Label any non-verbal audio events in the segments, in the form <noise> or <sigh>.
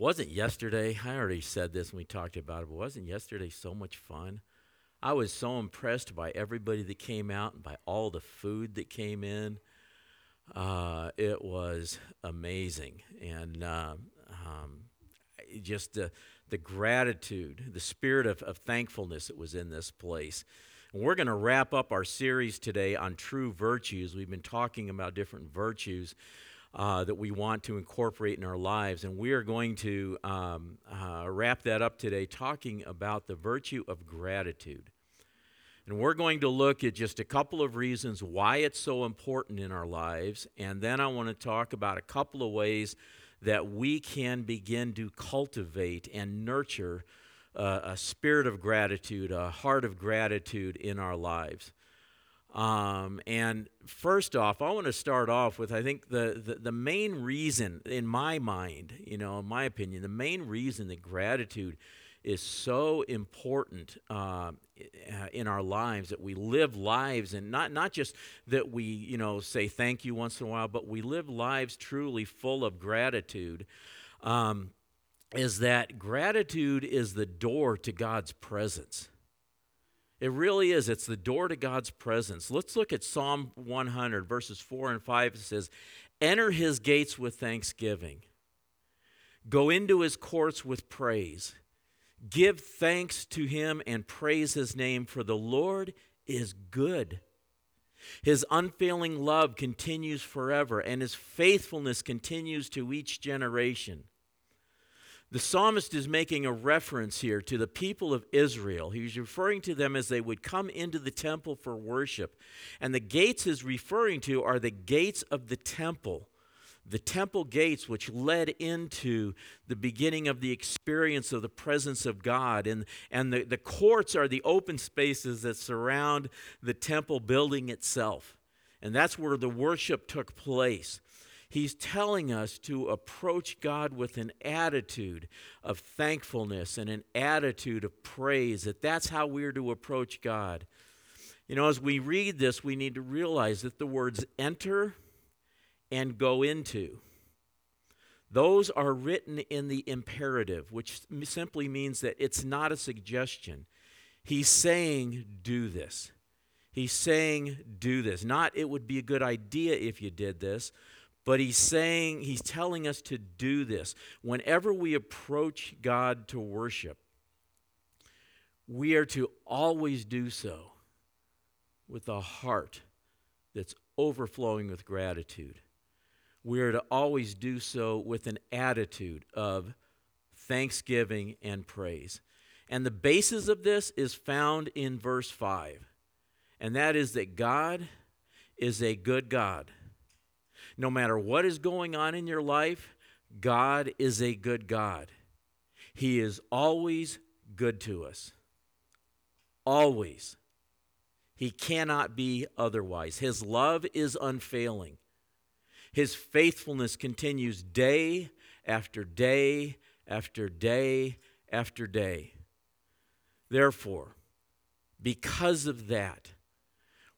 wasn't yesterday, I already said this when we talked about it, but wasn't yesterday so much fun? I was so impressed by everybody that came out and by all the food that came in. Uh, it was amazing. And uh, um, just the, the gratitude, the spirit of, of thankfulness that was in this place. And we're going to wrap up our series today on true virtues. We've been talking about different virtues uh, that we want to incorporate in our lives. And we are going to um, uh, wrap that up today talking about the virtue of gratitude. And we're going to look at just a couple of reasons why it's so important in our lives. And then I want to talk about a couple of ways that we can begin to cultivate and nurture uh, a spirit of gratitude, a heart of gratitude in our lives. Um, and first off, I want to start off with I think the, the, the main reason, in my mind, you know, in my opinion, the main reason that gratitude is so important uh, in our lives that we live lives and not, not just that we you know say thank you once in a while but we live lives truly full of gratitude um, is that gratitude is the door to god's presence it really is. It's the door to God's presence. Let's look at Psalm 100, verses 4 and 5. It says, Enter his gates with thanksgiving, go into his courts with praise. Give thanks to him and praise his name, for the Lord is good. His unfailing love continues forever, and his faithfulness continues to each generation. The psalmist is making a reference here to the people of Israel. He's referring to them as they would come into the temple for worship. And the gates he's referring to are the gates of the temple. The temple gates, which led into the beginning of the experience of the presence of God. And, and the, the courts are the open spaces that surround the temple building itself. And that's where the worship took place. He's telling us to approach God with an attitude of thankfulness and an attitude of praise, that that's how we're to approach God. You know, as we read this, we need to realize that the words enter and go into, those are written in the imperative, which simply means that it's not a suggestion. He's saying, do this. He's saying, do this. Not, it would be a good idea if you did this, but he's saying, he's telling us to do this. Whenever we approach God to worship, we are to always do so with a heart that's overflowing with gratitude. We are to always do so with an attitude of thanksgiving and praise. And the basis of this is found in verse 5. And that is that God is a good God no matter what is going on in your life, God is a good God. He is always good to us. Always. He cannot be otherwise. His love is unfailing. His faithfulness continues day after day after day after day. Therefore, because of that,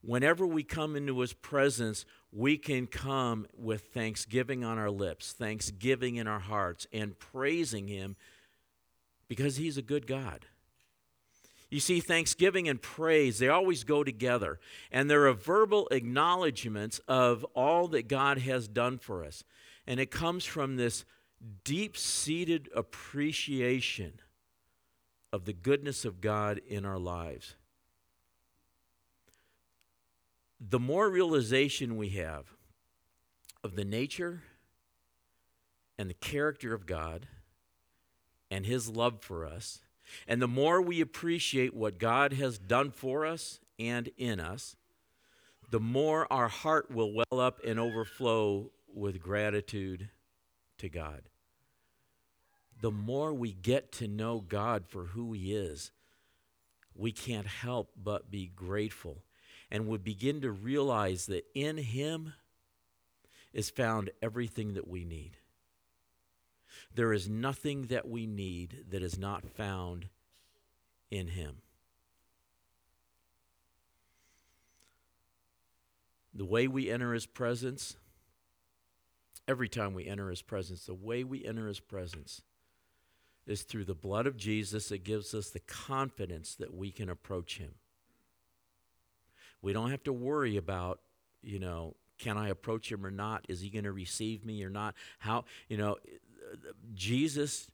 whenever we come into his presence, we can come with thanksgiving on our lips, thanksgiving in our hearts, and praising him because he's a good God. You see, thanksgiving and praise, they always go together. And they're a verbal acknowledgments of all that God has done for us. And it comes from this deep seated appreciation of the goodness of God in our lives the more realization we have of the nature and the character of God and His love for us, and the more we appreciate what God has done for us and in us, the more our heart will well up and overflow with gratitude to God. The more we get to know God for who He is, we can't help but be grateful and would begin to realize that in Him is found everything that we need. There is nothing that we need that is not found in Him. The way we enter His presence, every time we enter His presence, the way we enter His presence is through the blood of Jesus that gives us the confidence that we can approach him. We don't have to worry about, you know, can I approach him or not? Is he going to receive me or not? How, you know, Jesus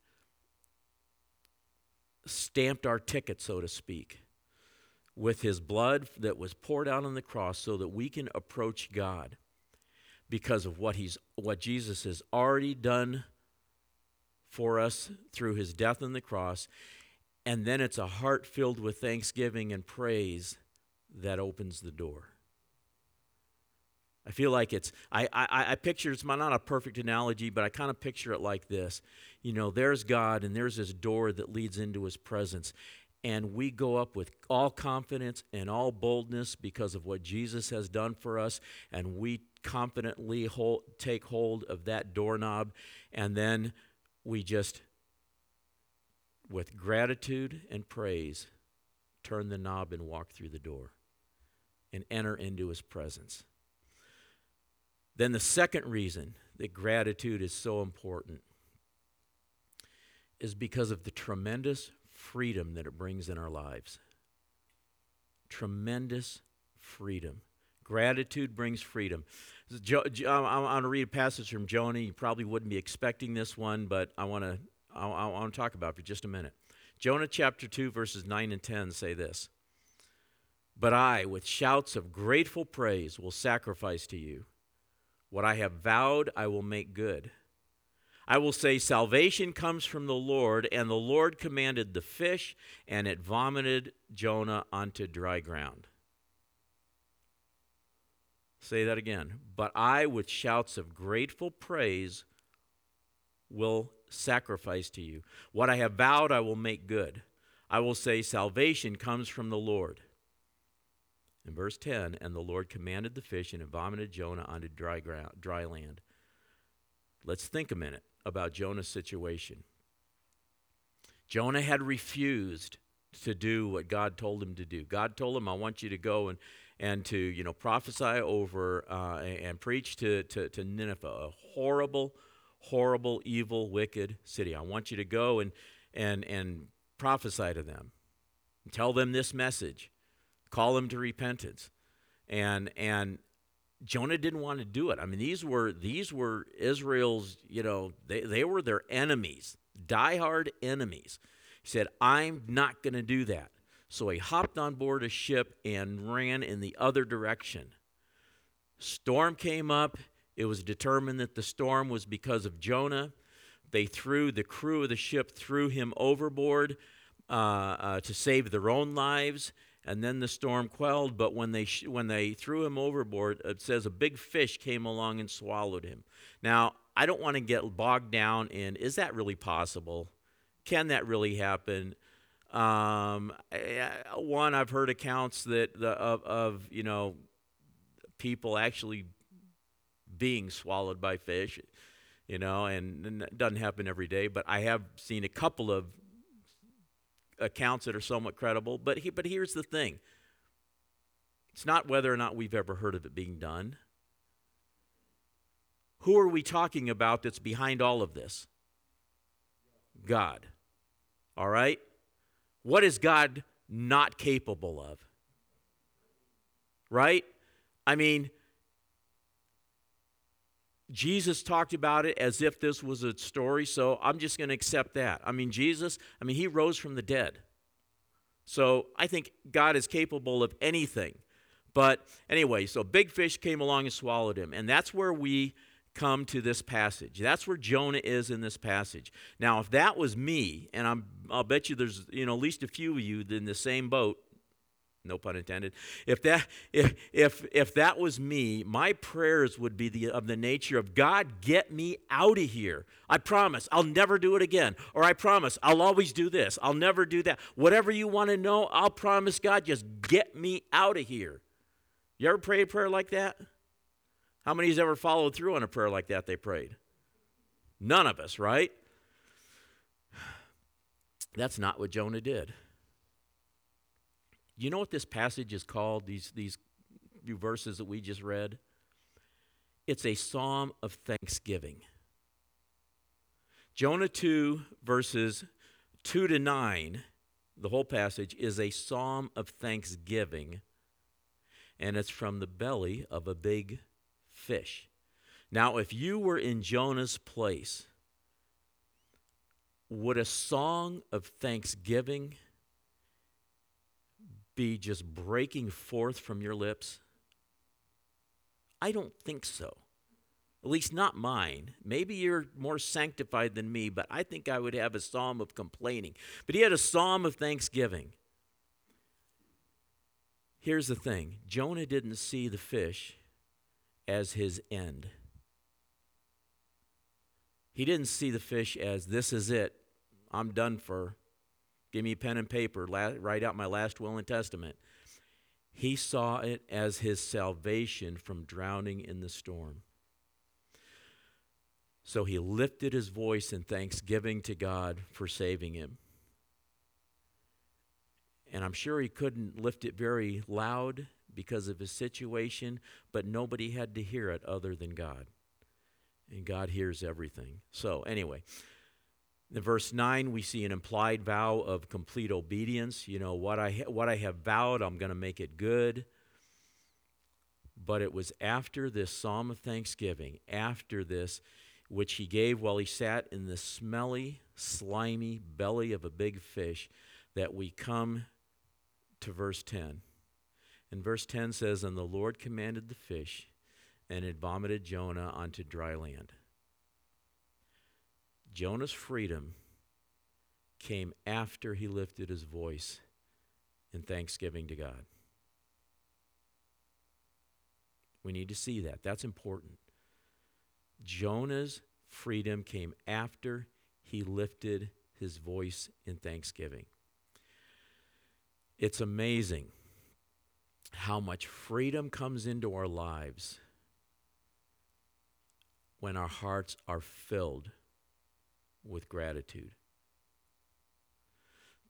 stamped our ticket, so to speak, with his blood that was poured out on the cross so that we can approach God because of what he's what Jesus has already done for us through his death on the cross and then it's a heart filled with thanksgiving and praise that opens the door I feel like it's, I, I, I picture, it's not a perfect analogy, but I kind of picture it like this. You know, there's God and there's this door that leads into his presence. And we go up with all confidence and all boldness because of what Jesus has done for us. And we confidently hold, take hold of that doorknob. And then we just, with gratitude and praise, turn the knob and walk through the door and enter into his presence. Then, the second reason that gratitude is so important is because of the tremendous freedom that it brings in our lives. Tremendous freedom. Gratitude brings freedom. I'm going to read a passage from Jonah. You probably wouldn't be expecting this one, but I want to I want to talk about it for just a minute. Jonah chapter 2, verses 9 and 10 say this But I, with shouts of grateful praise, will sacrifice to you. What I have vowed, I will make good. I will say, Salvation comes from the Lord, and the Lord commanded the fish, and it vomited Jonah onto dry ground. Say that again. But I, with shouts of grateful praise, will sacrifice to you. What I have vowed, I will make good. I will say, Salvation comes from the Lord. In verse 10, and the Lord commanded the fish, and it vomited Jonah onto dry, ground, dry land. Let's think a minute about Jonah's situation. Jonah had refused to do what God told him to do. God told him, I want you to go and, and to, you know, prophesy over uh, and preach to, to, to Nineveh, a horrible, horrible, evil, wicked city. I want you to go and, and, and prophesy to them. Tell them this message call them to repentance. And and Jonah didn't want to do it. I mean, these were these were Israel's, you know, they, they were their enemies, diehard enemies. He said, I'm not going to do that. So he hopped on board a ship and ran in the other direction. Storm came up. It was determined that the storm was because of Jonah. They threw the crew of the ship threw him overboard uh, uh, to save their own lives and then the storm quelled. But when they, sh- when they threw him overboard, it says a big fish came along and swallowed him. Now, I don't want to get bogged down in is that really possible? Can that really happen? Um, one, I've heard accounts that the, of, of you know people actually being swallowed by fish, you know, and, and it doesn't happen every day. But I have seen a couple of accounts that are somewhat credible. But, he, but here's the thing it's not whether or not we've ever heard of it being done. Who are we talking about that's behind all of this? God. All right? What is God not capable of? Right? I mean, Jesus talked about it as if this was a story, so I'm just going to accept that. I mean, Jesus, I mean, he rose from the dead. So I think God is capable of anything. But anyway, so big fish came along and swallowed him. And that's where we come to this passage. That's where Jonah is in this passage. Now, if that was me, and I'm, I'll bet you there's you know at least a few of you in the same boat, no pun intended. If that if if if that was me my prayers would be the, of the nature of god get me out of here. I promise i'll never do it again. Or i promise i'll always do this. I'll never do that. Whatever you want to know i'll promise god just get me out of here. You ever prayed a prayer like that? How many has ever followed through on a prayer like that they prayed? None of us right? <sighs> That's not what jonah did you know what this passage is called, these, these few verses that we just read? It's a psalm of thanksgiving. Jonah 2, verses 2 to 9, the whole passage, is a psalm of thanksgiving, and it's from the belly of a big fish. Now, if you were in Jonah's place, would a song of thanksgiving be just breaking forth from your lips? I don't think so. At least not mine. Maybe you're more sanctified than me, but I think I would have a psalm of complaining. But he had a psalm of thanksgiving. Here's the thing Jonah didn't see the fish as his end. He didn't see the fish as this is it. I'm done for. Give me pen and paper. La- write out my last will and testament. He saw it as his salvation from drowning in the storm. So he lifted his voice in thanksgiving to God for saving him. And I'm sure he couldn't lift it very loud because of his situation, but nobody had to hear it other than God. And God hears everything. So, anyway, in verse 9, we see an implied vow of complete obedience. You know, what I, what I have vowed, I'm going to make it good. But it was after this psalm of thanksgiving, after this, which he gave while he sat in the smelly, slimy belly of a big fish, that we come to verse 10. And verse 10 says, And the Lord commanded the fish, and it vomited Jonah onto dry land. Jonah's freedom came after he lifted his voice in thanksgiving to God. We need to see that. That's important. Jonah's freedom came after he lifted his voice in thanksgiving. It's amazing how much freedom comes into our lives when our hearts are filled with gratitude.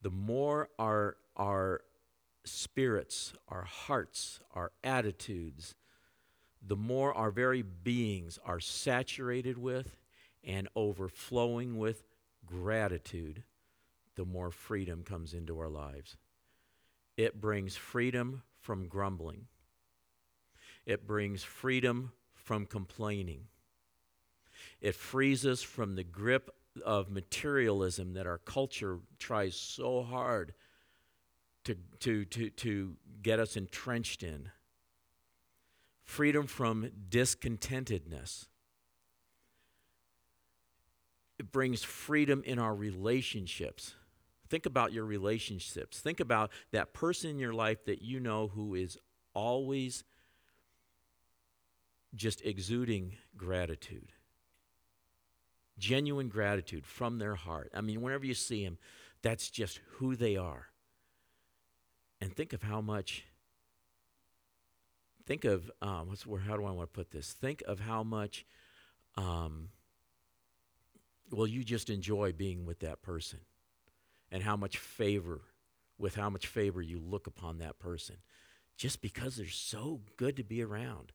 The more our, our spirits, our hearts, our attitudes, the more our very beings are saturated with and overflowing with gratitude, the more freedom comes into our lives. It brings freedom from grumbling, it brings freedom from complaining. It frees us from the grip of materialism that our culture tries so hard to, to, to, to get us entrenched in. Freedom from discontentedness. It brings freedom in our relationships. Think about your relationships. Think about that person in your life that you know who is always just exuding gratitude genuine gratitude from their heart. I mean, whenever you see them, that's just who they are. And think of how much. Think of um, what's? How do I want to put this? Think of how much. Um, well, you just enjoy being with that person, and how much favor, with how much favor you look upon that person, just because they're so good to be around.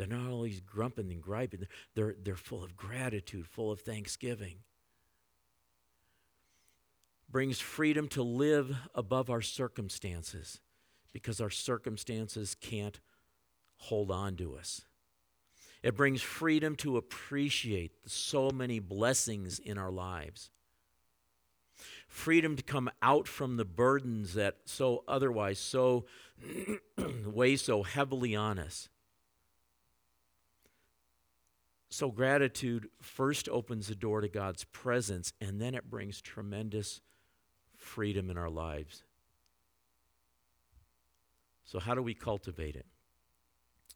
They're not always grumping and griping, they're, they're full of gratitude, full of thanksgiving. Brings freedom to live above our circumstances because our circumstances can't hold on to us. It brings freedom to appreciate so many blessings in our lives. Freedom to come out from the burdens that so otherwise so <clears throat> weigh so heavily on us. So, gratitude first opens the door to God's presence, and then it brings tremendous freedom in our lives. So, how do we cultivate it?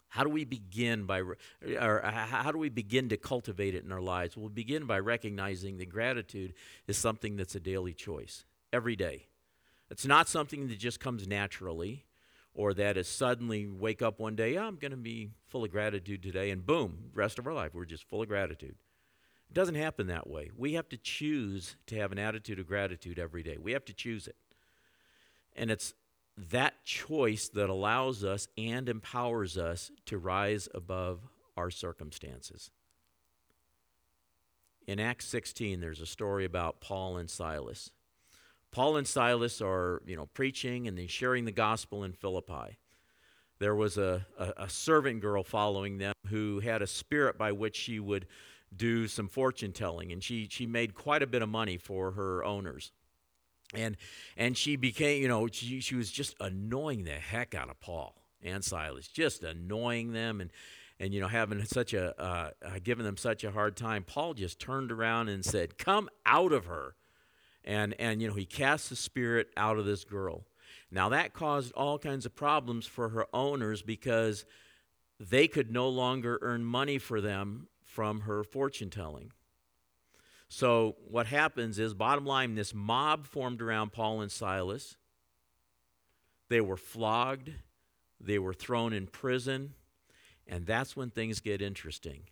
How do we begin by, or uh, how do we begin to cultivate it in our lives? We'll begin by recognizing that gratitude is something that's a daily choice, every day. It's not something that just comes naturally or that is suddenly wake up one day, I'm going to be full of gratitude today, and boom, rest of our life, we're just full of gratitude. It doesn't happen that way. We have to choose to have an attitude of gratitude every day. We have to choose it. And it's that choice that allows us and empowers us to rise above our circumstances. in Acts 16, there's a story about Paul and Silas. Paul and Silas are, you know, preaching and then sharing the gospel in Philippi. There was a, a, a servant girl following them who had a spirit by which she would do some fortune telling, and she, she made quite a bit of money for her owners. And, and she became, you know, she, she was just annoying the heck out of Paul and Silas, just annoying them. And, and you know having such a uh, uh, giving them such a hard time paul just turned around and said come out of her and and you know he cast the spirit out of this girl. Now that caused all kinds of problems for her owners because they could no longer earn money for them from her fortune telling. So what happens is bottom line this mob formed around paul and silas. They were flogged. They were thrown in prison. And that's when things get interesting.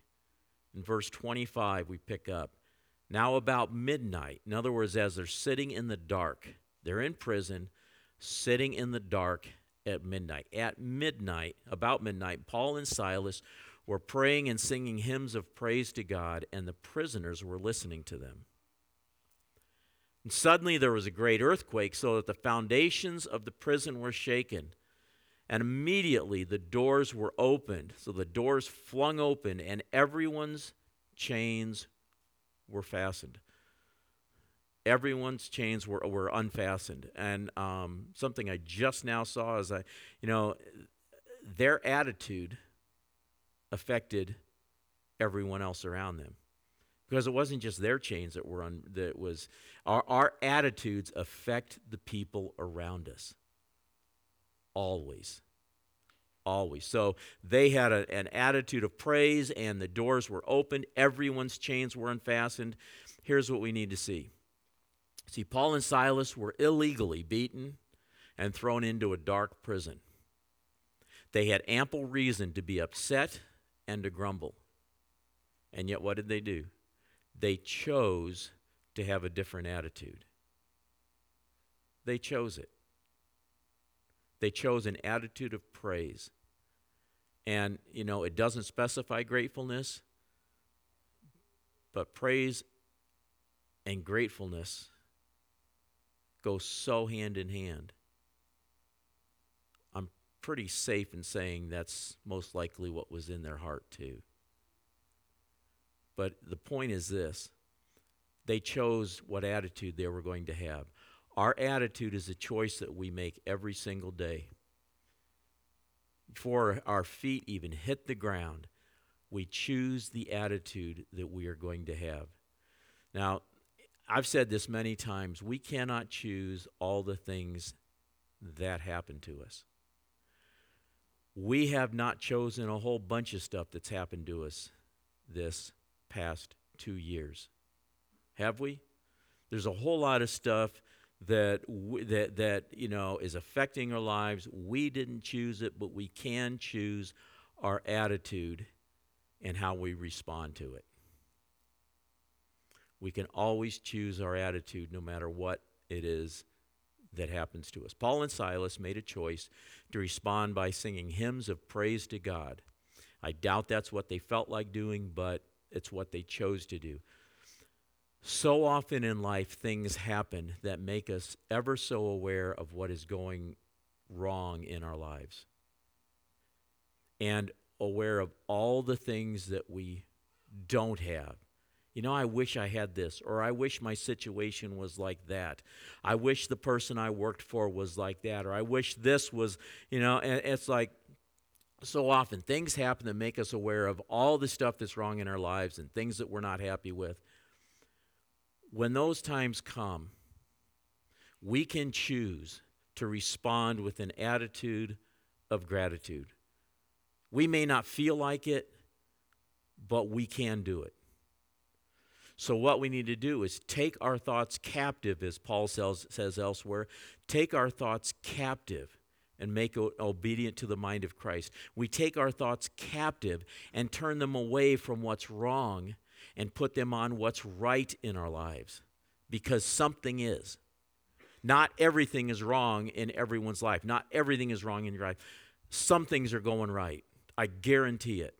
In verse 25, we pick up. Now, about midnight, in other words, as they're sitting in the dark, they're in prison, sitting in the dark at midnight. At midnight, about midnight, Paul and Silas were praying and singing hymns of praise to God, and the prisoners were listening to them. And suddenly there was a great earthquake, so that the foundations of the prison were shaken. And immediately the doors were opened. So the doors flung open, and everyone's chains were fastened. Everyone's chains were, were unfastened. And um, something I just now saw is I, you know, their attitude affected everyone else around them because it wasn't just their chains that were on that was our, our attitudes affect the people around us always. Always. So they had a, an attitude of praise, and the doors were opened. Everyone's chains were unfastened. Here's what we need to see. See, Paul and Silas were illegally beaten and thrown into a dark prison. They had ample reason to be upset and to grumble. And yet, what did they do? They chose to have a different attitude. They chose it. They chose an attitude of praise. And, you know, it doesn't specify gratefulness, but praise and gratefulness go so hand in hand. I'm pretty safe in saying that's most likely what was in their heart, too. But the point is this they chose what attitude they were going to have. Our attitude is a choice that we make every single day. Before our feet even hit the ground, we choose the attitude that we are going to have. Now, I've said this many times we cannot choose all the things that happen to us. We have not chosen a whole bunch of stuff that's happened to us this past two years. Have we? There's a whole lot of stuff that w- that that you know is affecting our lives. We didn't choose it, but we can choose our attitude and how we respond to it. We can always choose our attitude no matter what it is that happens to us. Paul and Silas made a choice to respond by singing hymns of praise to God. I doubt that's what they felt like doing, but it's what they chose to do. So often in life, things happen that make us ever so aware of what is going wrong in our lives and aware of all the things that we don't have. You know, I wish I had this, or I wish my situation was like that. I wish the person I worked for was like that, or I wish this was, you know, and it's like so often things happen that make us aware of all the stuff that's wrong in our lives and things that we're not happy with when those times come, we can choose to respond with an attitude of gratitude. We may not feel like it, but we can do it. So, what we need to do is take our thoughts captive, as Paul says, elsewhere, take our thoughts captive and make it obedient to the mind of Christ. We take our thoughts captive and turn them away from what's wrong and put them on what's right in our lives because something is. Not everything is wrong in everyone's life. Not everything is wrong in your life. Some things are going right. I guarantee it.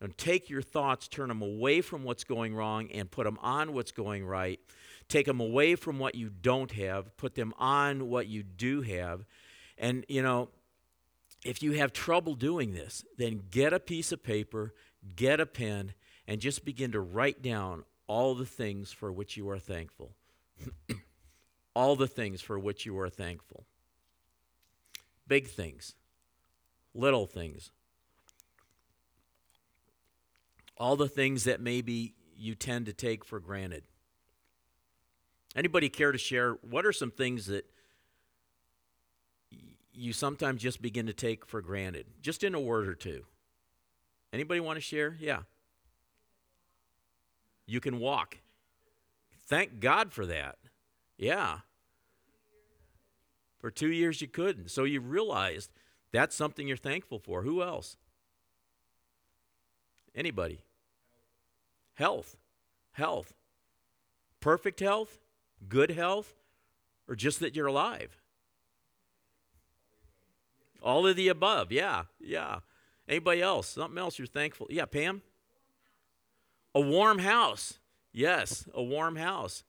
And take your thoughts, turn them away from what's going wrong, and put them on what's going right. Take them away from what you don't have, put them on what you do have. And, you know, if you have trouble doing this, then get a piece of paper, get a pen, and just begin to write down all the things for which you are thankful. <clears throat> all the things for which you are thankful. Big things, little things, all the things that maybe you tend to take for granted. Anybody care to share what are some things that you sometimes just begin to take for granted? Just in a word or two. Anybody want to share? Yeah. You can walk. Thank God for that. Yeah. For two years you couldn't. So you realized that's something you're thankful for. Who else? Anybody? Health. Health. Perfect health? Good health? Or just that you're alive? All of the above. Yeah. Yeah. Anybody else? Something else you're thankful? Yeah, Pam? A warm house. Yes, a warm house.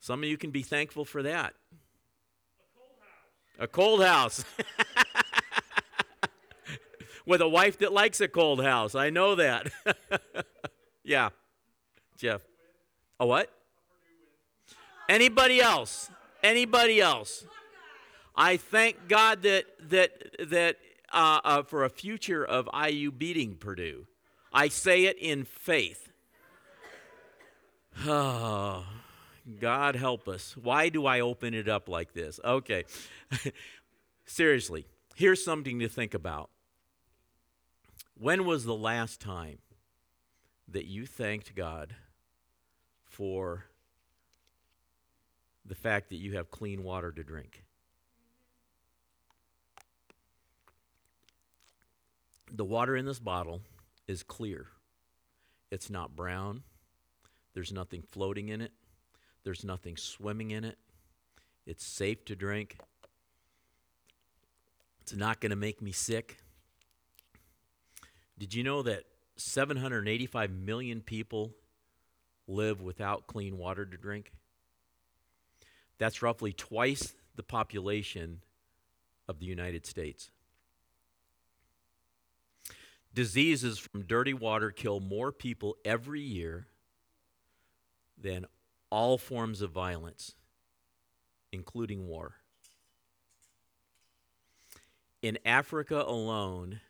Some of you can be thankful for that. A cold house. A cold house. <laughs> With a wife that likes a cold house. I know that. <laughs> yeah. Jeff. A what? Anybody else? Anybody else? I thank God that that that uh, uh, for a future of IU beating Purdue. I say it in faith. Oh, <sighs> God help us. Why do I open it up like this? Okay. <laughs> Seriously, here's something to think about. When was the last time that you thanked God for the fact that you have clean water to drink? The water in this bottle is clear. It's not brown. There's nothing floating in it. There's nothing swimming in it. It's safe to drink. It's not going to make me sick. Did you know that 785 million people live without clean water to drink? That's roughly twice the population of the United States. Diseases from dirty water kill more people every year than all forms of violence, including war. In Africa alone,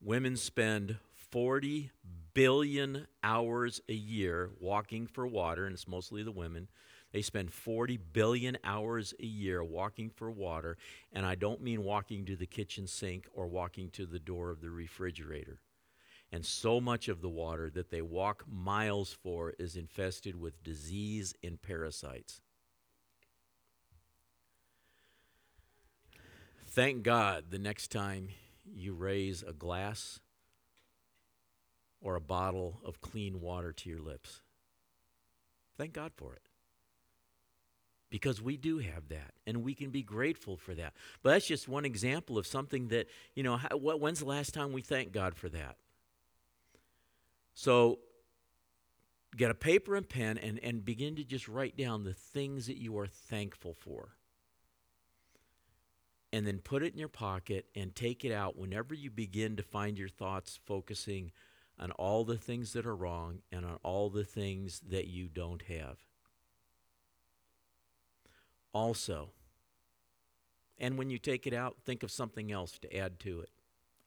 women spend 40 billion hours a year walking for water, and it's mostly the women. They spend 40 billion hours a year walking for water, and I don't mean walking to the kitchen sink or walking to the door of the refrigerator. And so much of the water that they walk miles for is infested with disease and parasites. Thank God the next time you raise a glass or a bottle of clean water to your lips. Thank God for it because we do have that and we can be grateful for that. But that's just one example of something that, you know, when's the last time we thank God for that? So get a paper and pen and, and begin to just write down the things that you are thankful for. And then put it in your pocket and take it out whenever you begin to find your thoughts focusing on all the things that are wrong and on all the things that you don't have also. And when you take it out, think of something else to add to it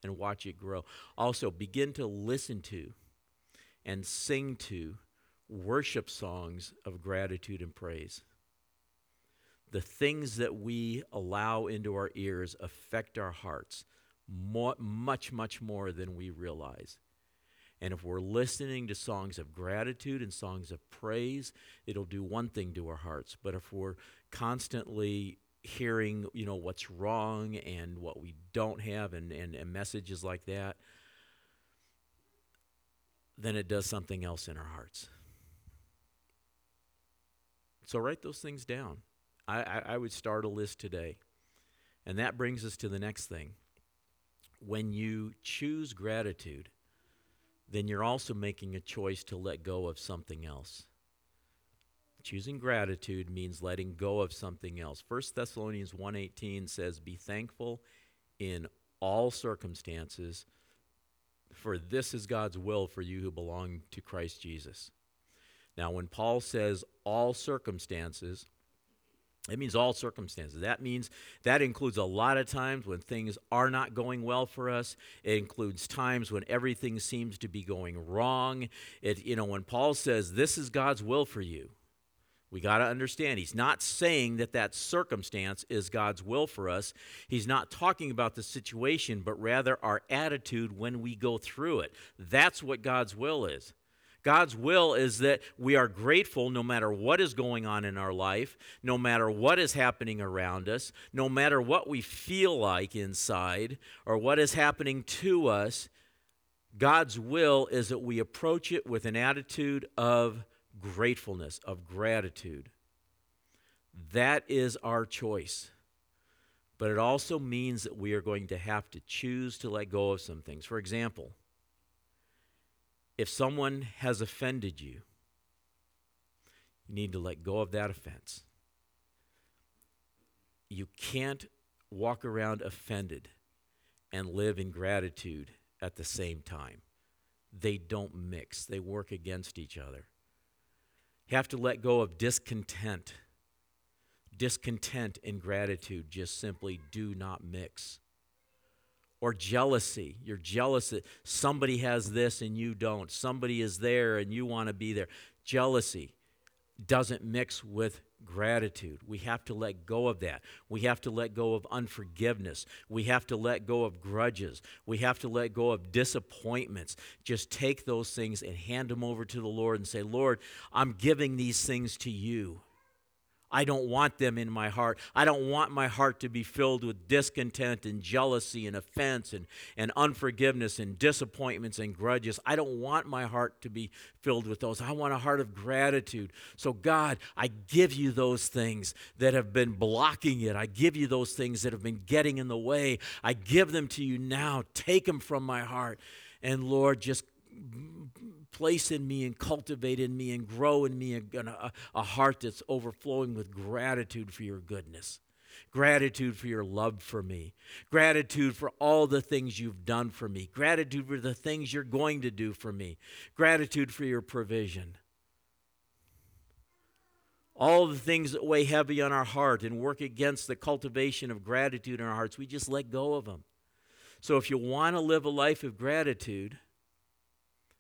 and watch it grow. Also, begin to listen to and sing to worship songs of gratitude and praise. The things that we allow into our ears affect our hearts more, much, much more than we realize. And if we're listening to songs of gratitude and songs of praise, it'll do one thing to our hearts. But if we're constantly hearing, you know, what's wrong and what we don't have and, and, and messages like that, then it does something else in our hearts. So write those things down. I, I, I would start a list today. And that brings us to the next thing. When you choose gratitude, then you're also making a choice to let go of something else. Choosing gratitude means letting go of something else. 1 Thessalonians 1:18 says, "Be thankful in all circumstances, for this is God's will for you who belong to Christ Jesus." Now, when Paul says all circumstances, it means all circumstances. That means that includes a lot of times when things are not going well for us. It includes times when everything seems to be going wrong. It, you know, when Paul says this is God's will for you, we got to understand he's not saying that that circumstance is God's will for us. He's not talking about the situation, but rather our attitude when we go through it. That's what God's will is. God's will is that we are grateful no matter what is going on in our life, no matter what is happening around us, no matter what we feel like inside or what is happening to us. God's will is that we approach it with an attitude of gratefulness, of gratitude. That is our choice. But it also means that we are going to have to choose to let go of some things. For example, if someone has offended you, you need to let go of that offense. You can't walk around offended and live in gratitude at the same time. They don't mix, they work against each other. You have to let go of discontent. Discontent and gratitude just simply do not mix or jealousy. You're jealous that somebody has this and you don't. Somebody is there and you want to be there. Jealousy doesn't mix with gratitude. We have to let go of that. We have to let go of unforgiveness. We have to let go of grudges. We have to let go of disappointments. Just take those things and hand them over to the Lord and say, Lord, I'm giving these things to you. I don't want them in my heart. I don't want my heart to be filled with discontent and jealousy and offense and, and unforgiveness and disappointments and grudges. I don't want my heart to be filled with those. I want a heart of gratitude. So, God, I give you those things that have been blocking it. I give you those things that have been getting in the way. I give them to you now. Take them from my heart. And, Lord, just place in me and cultivate in me and grow in me a, a, a, heart that's overflowing with gratitude for your goodness, gratitude for your love for me, gratitude for all the things you've done for me, gratitude for the things you're going to do for me, gratitude for your provision. All the things that weigh heavy on our heart and work against the cultivation of gratitude in our hearts, we just let go of them. So, if you want to live a life of gratitude,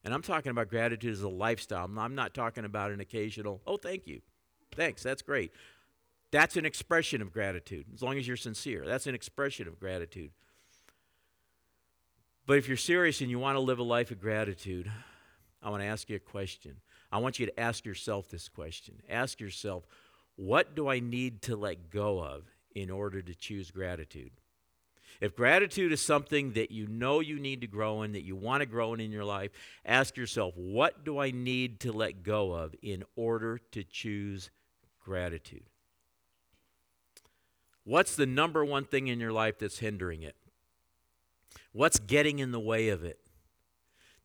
and I'm talking about gratitude as a lifestyle. I'm not talking about an occasional, oh, thank you. Thanks, that's great. That's an expression of gratitude, as long as you're sincere. That's an expression of gratitude. But if you're serious and you want to live a life of gratitude, I want to ask you a question. I want you to ask yourself this question. Ask yourself, what do I need to let go of in order to choose gratitude? If gratitude is something that you know you need to grow in, that you want to grow in in your life, ask yourself, what do I need to let go of in order to choose gratitude? What's the number one thing in your life that's hindering it? What's getting in the way of it?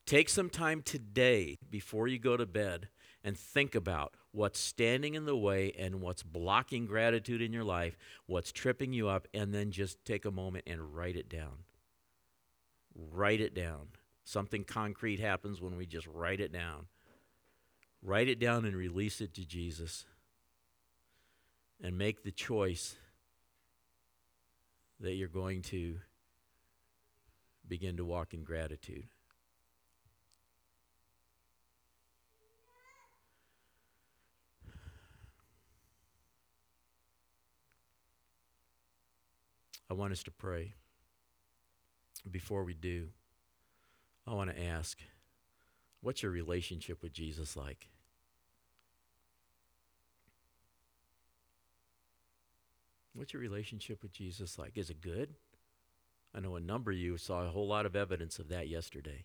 Take some time today before you go to bed and think about what's standing in the way and what's blocking gratitude in your life, what's tripping you up, and then just take a moment and write it down. Write it down. Something concrete happens when we just write it down. Write it down and release it to Jesus. And make the choice that you're going to begin to walk in gratitude. I want us to pray. Before we do, I want to ask what's your relationship with Jesus like? What's your relationship with Jesus like? Is it good? I know a number of you saw a whole lot of evidence of that yesterday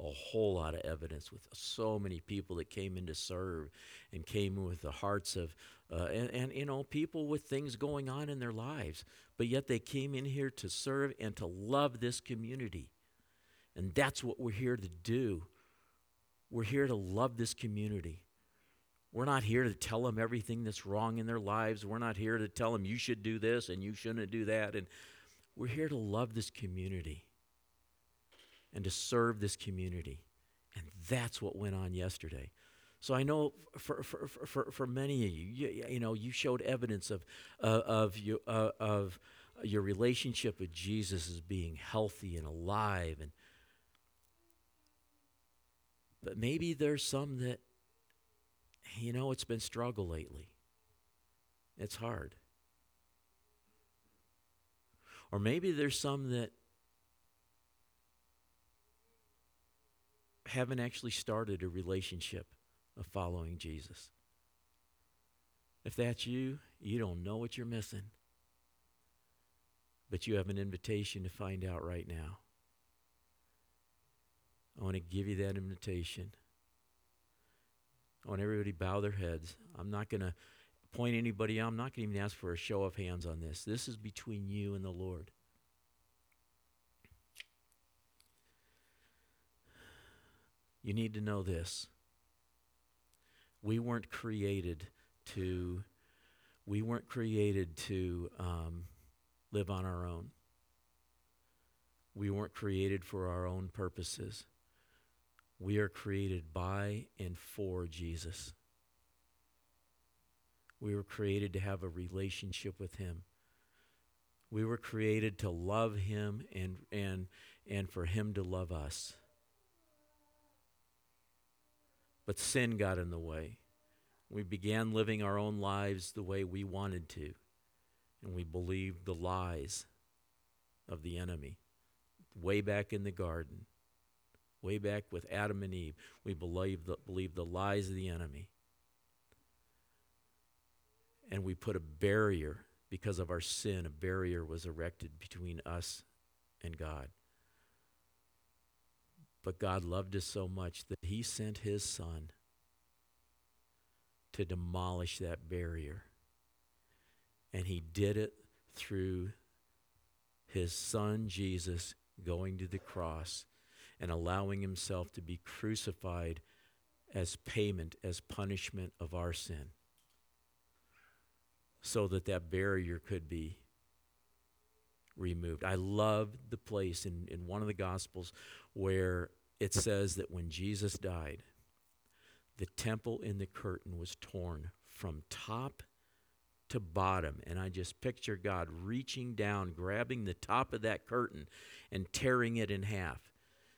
a whole lot of evidence with so many people that came in to serve and came with the hearts of uh, and, and you know people with things going on in their lives but yet they came in here to serve and to love this community And that's what we're here to do. We're here to love this community. We're not here to tell them everything that's wrong in their lives. We're not here to tell them you should do this and you shouldn't do that. And we're here to love this community and to serve this community. And that's what went on yesterday. So I know for, for, for, for many of you, you, you know, you showed evidence of, uh, of, you, uh, of your relationship with Jesus as being healthy and alive. And, but maybe there's some that, you know, it's been struggle lately. It's hard. Or maybe there's some that haven't actually started a relationship of following Jesus. If that's you, you don't know what you're missing. But you have an invitation to find out right now. I want to give you that invitation. I want everybody to bow their heads. I'm not going to point anybody out. I'm not going to even ask for a show of hands on this. This is between you and the Lord. You need to know this. We weren't created to we weren't created to um, live on our own. We weren't created for our own purposes. We are created by and for Jesus. We were created to have a relationship with Him. We were created to love Him and, and, and for Him to love us. But sin got in the way. We began living our own lives the way we wanted to, and we believed the lies of the enemy. Way back in the garden, way back with Adam and Eve, we believed the, believed the lies of the enemy. And we put a barrier, because of our sin, a barrier was erected between us and God. But God loved us so much that he sent his son to demolish that barrier. And he did it through his son Jesus going to the cross and allowing himself to be crucified as payment, as punishment of our sin, so that that barrier could be removed. I love the place in, in one of the Gospels where it says that when Jesus died, the temple in the curtain was torn from top to bottom. And I just picture God reaching down, grabbing the top of that curtain, and tearing it in half.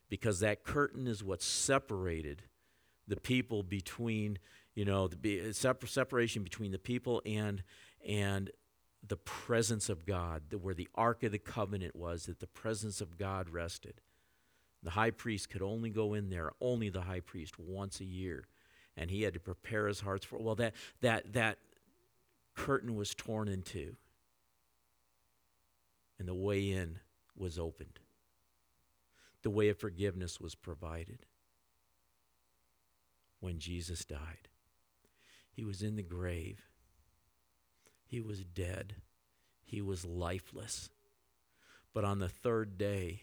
Because that curtain is what separated the people between, you know, the separation between the people and, and the presence of God, where the Ark of the Covenant was, that the presence of God rested. The high priest could only go in there, only the high priest, once a year. And he had to prepare his hearts for well that that that curtain was torn in two. And the way in was opened. The way of forgiveness was provided. When Jesus died, he was in the grave. He was dead. He was lifeless. But on the third day,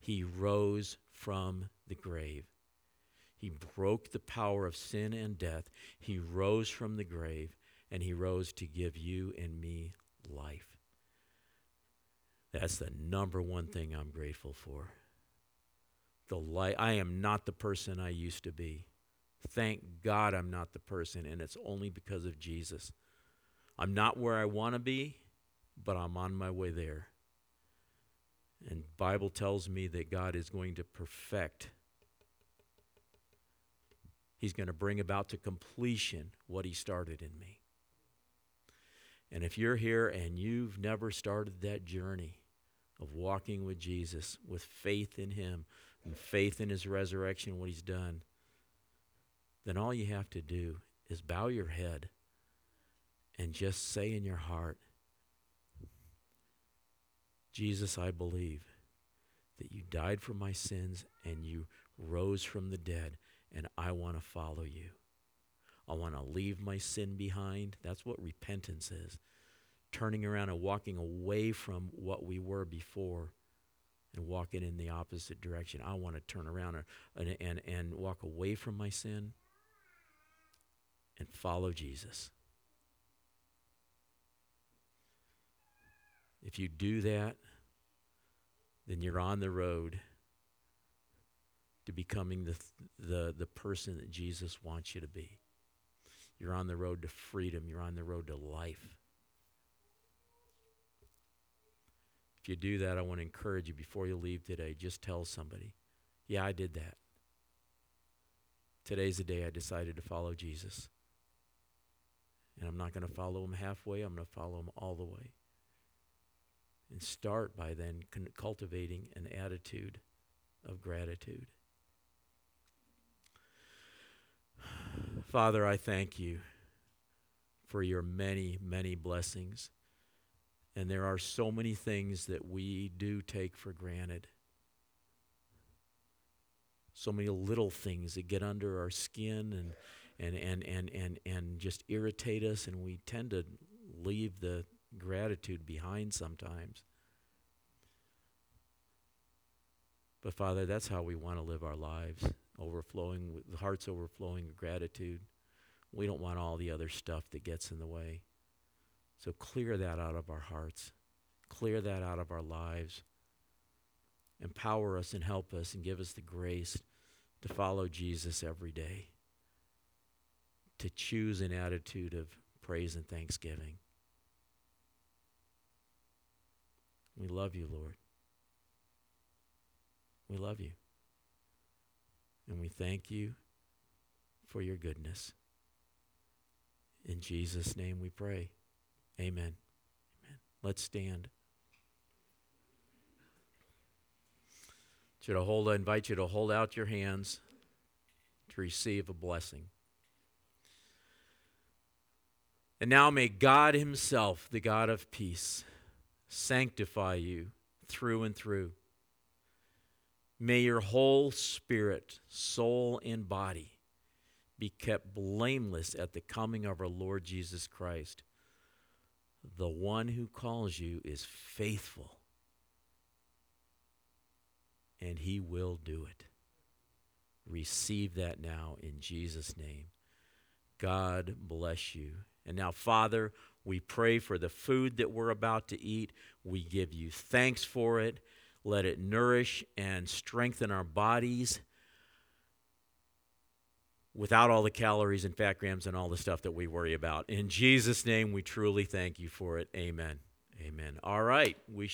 he rose from the grave. He broke the power of sin and death. He rose from the grave, and he rose to give you and me life. That's the number one thing I'm grateful for. The light. I am not the person I used to be. Thank God I'm not the person, and it's only because of Jesus. I'm not where I want to be, but I'm on my way there. And Bible tells me that God is going to perfect He's going to bring about to completion what he started in me. And if you're here and you've never started that journey of walking with Jesus, with faith in him and faith in his resurrection, what he's done, then all you have to do is bow your head and just say in your heart, Jesus, I believe that you died for my sins and you rose from the dead, and I want to follow you. I want to leave my sin behind. That's what repentance is turning around and walking away from what we were before and walking in the opposite direction. I want to turn around and, and, and walk away from my sin and follow Jesus. If you do that, then you're on the road to becoming the, the, the person that Jesus wants you to be. You're on the road to freedom. You're on the road to life. If you do that, I want to encourage you before you leave today, just tell somebody, yeah, I did that. Today's the day I decided to follow Jesus. And I'm not going to follow him halfway, I'm going to follow him all the way. And start by then cultivating an attitude of gratitude. <sighs> Father, I thank you for your many, many blessings. And there are so many things that we do take for granted. So many little things that get under our skin and, and, and, and, and, and just irritate us, and we tend to leave the gratitude behind sometimes. But Father, that's how we want to live our lives overflowing, with hearts overflowing with gratitude. We don't want all the other stuff that gets in the way. So clear that out of our hearts, clear that out of our lives. Empower us and help us and give us the grace to follow Jesus every day, to choose an attitude of praise and thanksgiving. We love you, Lord. We love you. And we thank you for your goodness. In Jesus' name we pray. Amen. Amen. Let's stand. I invite you to hold out your hands to receive a blessing. And now may God Himself, the God of peace, sanctify you through and through. May your whole spirit, soul, and body be kept blameless at the coming of our Lord Jesus Christ. The one who calls you is faithful, and he will do it. Receive that now in Jesus' name. God bless you. And now, Father, we pray for the food that we're about to eat. We give you thanks for it. Let it nourish and strengthen our bodies without all the calories and fat grams and all the stuff that we worry about. In Jesus' name, we truly thank you for it. Amen. Amen. All right. We